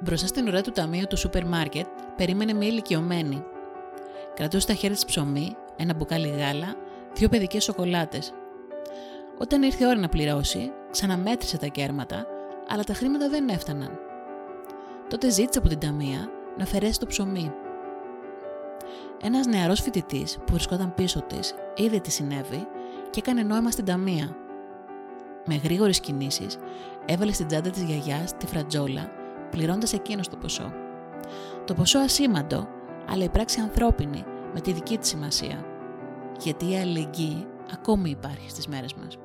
Μπροστά στην ουρά του ταμείου του σούπερ μάρκετ περίμενε μια ηλικιωμένη. Κρατούσε στα χέρια της ψωμί, ένα μπουκάλι γάλα, δύο παιδικές σοκολάτες. Όταν ήρθε η ώρα να πληρώσει, ξαναμέτρησε τα κέρματα, αλλά τα χρήματα δεν έφταναν. Τότε ζήτησε από την ταμεία να αφαιρέσει το ψωμί. Ένας νεαρός φοιτητής που βρισκόταν πίσω της είδε τι συνέβη και έκανε νόημα στην ταμεία. Με γρήγορες κινήσεις έβαλε στην τσάντα της γιαγιάς τη φρατζόλα, πληρώντα εκείνος το ποσό. Το ποσό ασήμαντο, αλλά η πράξη ανθρώπινη με τη δική της σημασία. Γιατί η αλληλεγγύη ακόμη υπάρχει στις μέρες μας.